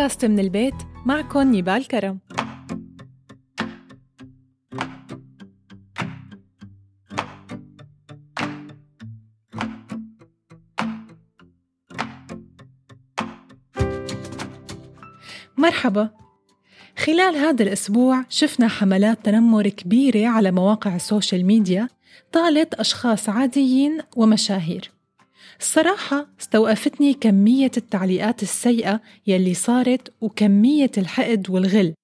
بودكاست من البيت معكم نيبال كرم. مرحبا. خلال هذا الأسبوع شفنا حملات تنمر كبيرة على مواقع ال social media طالت أشخاص عاديين ومشاهير. الصراحة استوقفتني كمية التعليقات السيئة يلي صارت وكمية الحقد والغل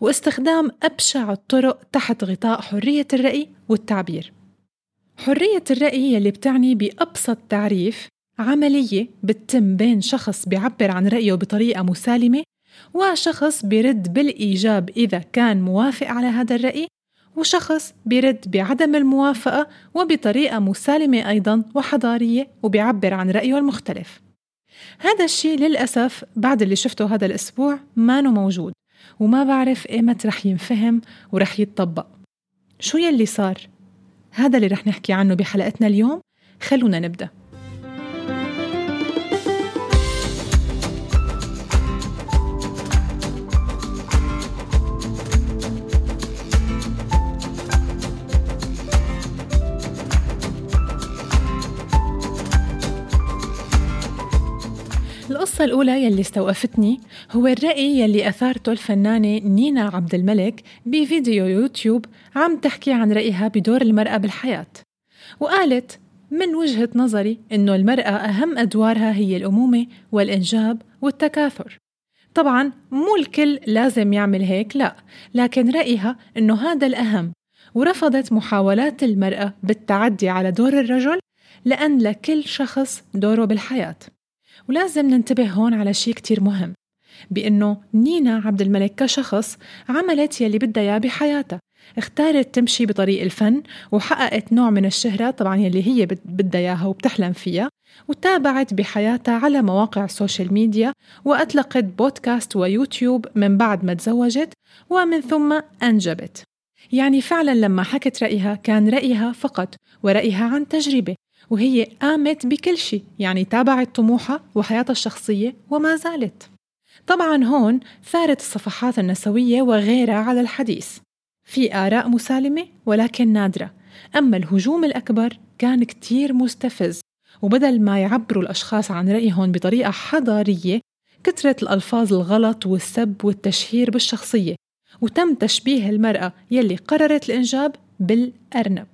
واستخدام أبشع الطرق تحت غطاء حرية الرأي والتعبير. حرية الرأي يلي بتعني بأبسط تعريف عملية بتتم بين شخص بيعبر عن رأيه بطريقة مسالمة وشخص بيرد بالإيجاب إذا كان موافق على هذا الرأي وشخص بيرد بعدم الموافقة وبطريقة مسالمة أيضا وحضارية وبيعبر عن رأيه المختلف. هذا الشيء للأسف بعد اللي شفته هذا الأسبوع ما موجود وما بعرف إيمت رح ينفهم ورح يتطبق. شو يلي صار؟ هذا اللي رح نحكي عنه بحلقتنا اليوم. خلونا نبدأ. القصة الأولى يلي استوقفتني هو الرأي يلي أثارته الفنانة نينا عبد الملك بفيديو يوتيوب عم تحكي عن رأيها بدور المرأة بالحياة. وقالت من وجهة نظري إنه المرأة أهم أدوارها هي الأمومة والإنجاب والتكاثر. طبعا مو الكل لازم يعمل هيك لا لكن رأيها إنه هذا الأهم. ورفضت محاولات المرأة بالتعدي على دور الرجل لأن لكل شخص دوره بالحياة. ولازم ننتبه هون على شيء كتير مهم بأنه نينا عبد الملك كشخص عملت يلي بدها إياه بحياتها اختارت تمشي بطريق الفن وحققت نوع من الشهرة طبعا يلي هي بدها إياها وبتحلم فيها وتابعت بحياتها على مواقع ال social media وأطلقت بودكاست ويوتيوب من بعد ما تزوجت ومن ثم أنجبت. يعني فعلا لما حكت رأيها كان رأيها فقط ورأيها عن تجربة. وهي قامت بكل شيء يعني تابعت طموحها وحياتها الشخصية وما زالت. طبعا هون ثارت الصفحات النسوية وغيرها على الحديث. في آراء مسالمة ولكن نادرة. أما الهجوم الأكبر كان كتير مستفز. وبدل ما يعبروا الأشخاص عن رأيهم بطريقة حضارية كثرت الألفاظ الغلط والسب والتشهير بالشخصية. وتم تشبيه المرأة يلي قررت الإنجاب بالأرنب.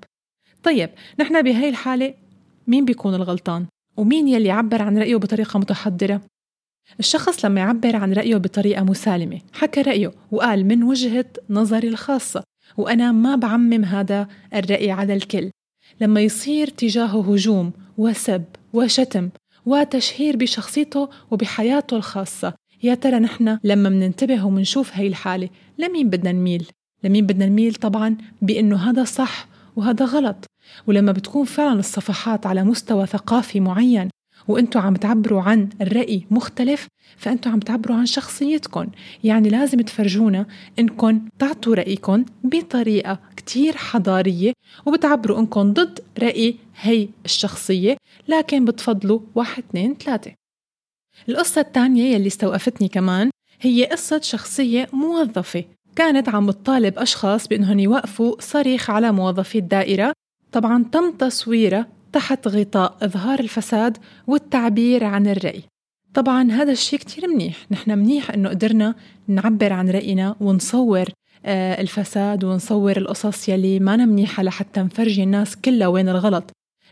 طيب نحن بهاي الحالة مين بيكون الغلطان ومين يلي يعبر عن رأيه بطريقة متحضرة؟ الشخص لما يعبر عن رأيه بطريقة مسالمة حكى رأيه وقال من وجهة نظري الخاصة وأنا ما بعمم هذا الرأي على الكل. لما يصير تجاهه هجوم وسب وشتم وتشهير بشخصيته وبحياته الخاصة يا ترى نحن لما مننتبه ومنشوف هاي الحالة لمين بدنا نميل؟ لمين بدنا نميل طبعا بأنه هذا صح وهذا غلط؟ ولما بتكون فعلا الصفحات على مستوى ثقافي معين وأنتوا عم تعبروا عن الرأي مختلف فأنتوا عم تعبروا عن شخصيتكم يعني لازم تفرجونا انكم تعطوا رأيكم بطريقة كتير حضارية وبتعبروا انكم ضد رأي هي الشخصية لكن بتفضلوا واحد اثنين ثلاثة. القصة الثانية يلي استوقفتني كمان هي قصة شخصية موظفة. كانت عم بتطالب أشخاص بأنهم يوقفوا صريخ على موظفي الدائرة طبعا تم تصويره تحت غطاء إظهار الفساد والتعبير عن الرأي. طبعا هذا الشيء كتير منيح. نحن منيح أنه قدرنا نعبر عن رأينا ونصور آه الفساد ونصور القصص يلي ما منيحة لحتى نفرجي الناس كلها وين الغلط.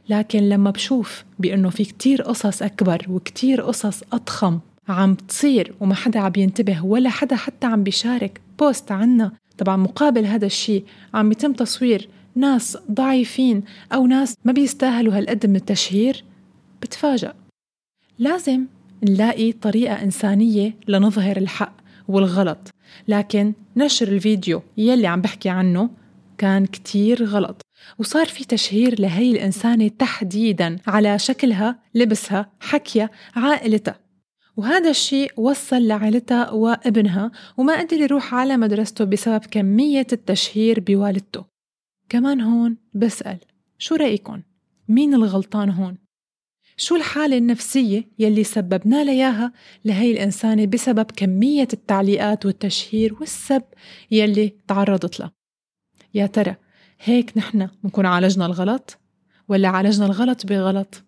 لكن لما بشوف بأنه في كتير قصص أكبر وكتير قصص أضخم عم تصير وما حدا عم ينتبه ولا حدا حتى عم بيشارك بوست عنا طبعا مقابل هذا الشيء عم يتم تصوير ناس ضعيفين أو ناس ما بيستاهلوا هالقد من التشهير بتفاجأ. لازم نلاقي طريقة إنسانية لنظهر الحق والغلط. لكن نشر الفيديو يلي عم بحكي عنه كان كتير غلط وصار في تشهير لهي الإنسانة تحديدا على شكلها لبسها حكيها عائلتها. وهذا الشيء وصل لعائلتها وابنها وما قدر يروح على مدرسته بسبب كمية التشهير بوالدته. كمان هون بسأل شو رأيكم؟ مين الغلطان هون؟ شو الحالة النفسية يلي سببنا لياها لهي الإنسانة بسبب كمية التعليقات والتشهير والسب يلي تعرضت له يا ترى هيك نحن بنكون عالجنا الغلط ولا عالجنا الغلط بغلط؟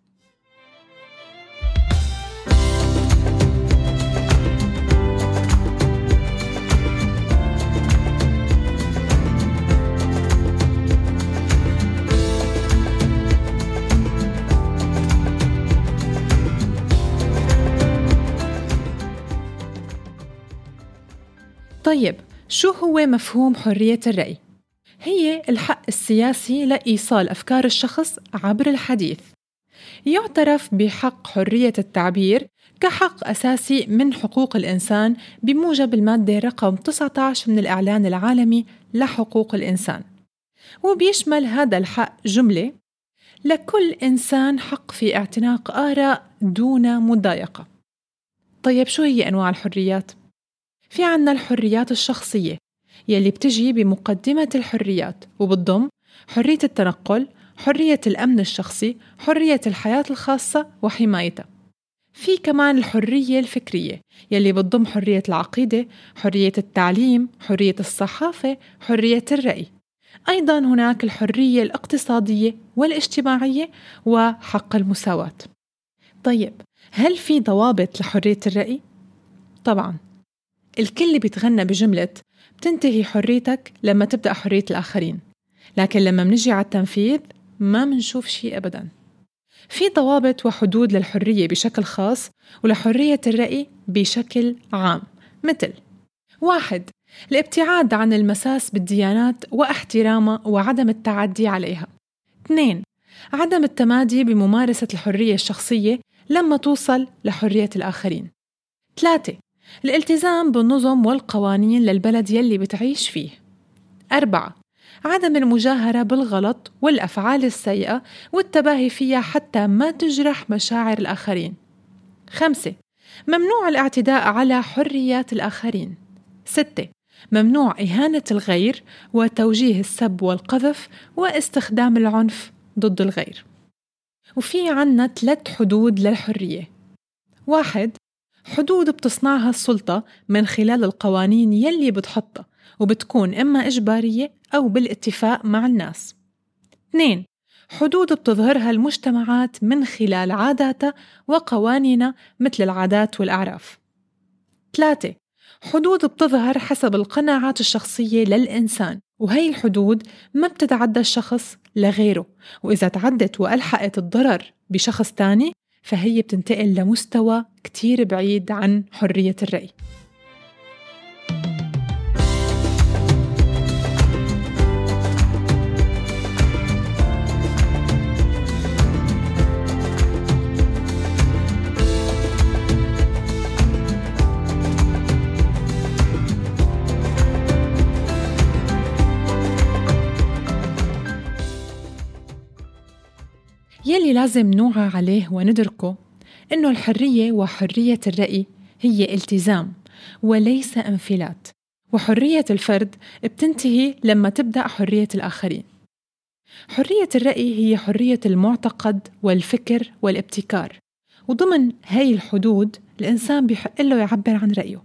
طيب شو هو مفهوم حرية الرأي؟ هي الحق السياسي لإيصال أفكار الشخص عبر الحديث يعترف بحق حرية التعبير كحق أساسي من حقوق الإنسان بموجب المادة رقم 19 من الإعلان العالمي لحقوق الإنسان وبيشمل هذا الحق جملة لكل إنسان حق في اعتناق آراء دون مضايقة طيب شو هي أنواع الحريات؟ في عنا الحريات الشخصية يلي بتجي بمقدمة الحريات وبتضم حرية التنقل، حرية الأمن الشخصي، حرية الحياة الخاصة وحمايتها. في كمان الحرية الفكرية يلي بتضم حرية العقيدة، حرية التعليم، حرية الصحافة، حرية الرأي. أيضا هناك الحرية الاقتصادية والاجتماعية وحق المساواة. طيب هل في ضوابط لحرية الرأي؟ طبعا الكل بيتغنى بجملة بتنتهي حريتك لما تبدأ حرية الآخرين. لكن لما منجي على التنفيذ ما منشوف شيء أبدا. في ضوابط وحدود للحرية بشكل خاص ولحرية الرأي بشكل عام مثل واحد الابتعاد عن المساس بالديانات واحترامها وعدم التعدي عليها. اثنين عدم التمادي بممارسة الحرية الشخصية لما توصل لحرية الآخرين. ثلاثة الالتزام بالنظم والقوانين للبلد يلي بتعيش فيه. أربعة عدم المجاهرة بالغلط والأفعال السيئة والتباهي فيها حتى ما تجرح مشاعر الآخرين. خمسة ممنوع الاعتداء على حريات الآخرين. ستة ممنوع إهانة الغير وتوجيه السب والقذف واستخدام العنف ضد الغير. وفي عنا ثلاث حدود للحرية. واحد حدود بتصنعها السلطة من خلال القوانين يلي بتحطها وبتكون إما إجبارية أو بالاتفاق مع الناس. 2. حدود بتظهرها المجتمعات من خلال عاداتها وقوانينها مثل العادات والأعراف. 3. حدود بتظهر حسب القناعات الشخصية للإنسان وهي الحدود ما بتتعدى الشخص لغيره وإذا تعدت وألحقت الضرر بشخص تاني فهي بتنتقل لمستوى كتير بعيد عن حرية الرأي. يلي لازم نوعى عليه وندركه إنه الحرية وحرية الرأي هي التزام وليس انفلات. وحرية الفرد بتنتهي لما تبدأ حرية الآخرين. حرية الرأي هي حرية المعتقد والفكر والابتكار. وضمن هاي الحدود الإنسان بيحق له يعبر عن رأيه.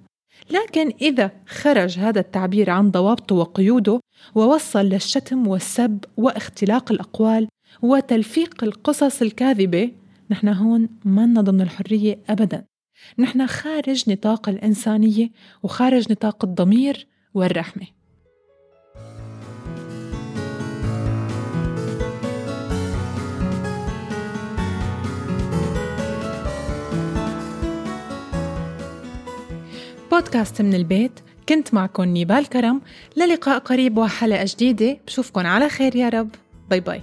لكن إذا خرج هذا التعبير عن ضوابطه وقيوده ووصل للشتم والسب واختلاق الأقوال وتلفيق القصص الكاذبة نحن هون ما ضمن الحرية أبدا. نحن خارج نطاق الإنسانية وخارج نطاق الضمير والرحمة. بودكاست من البيت كنت معكم نيبال كرم. للقاء قريب وحلقة جديدة. بشوفكن على خير يا رب. bye bye.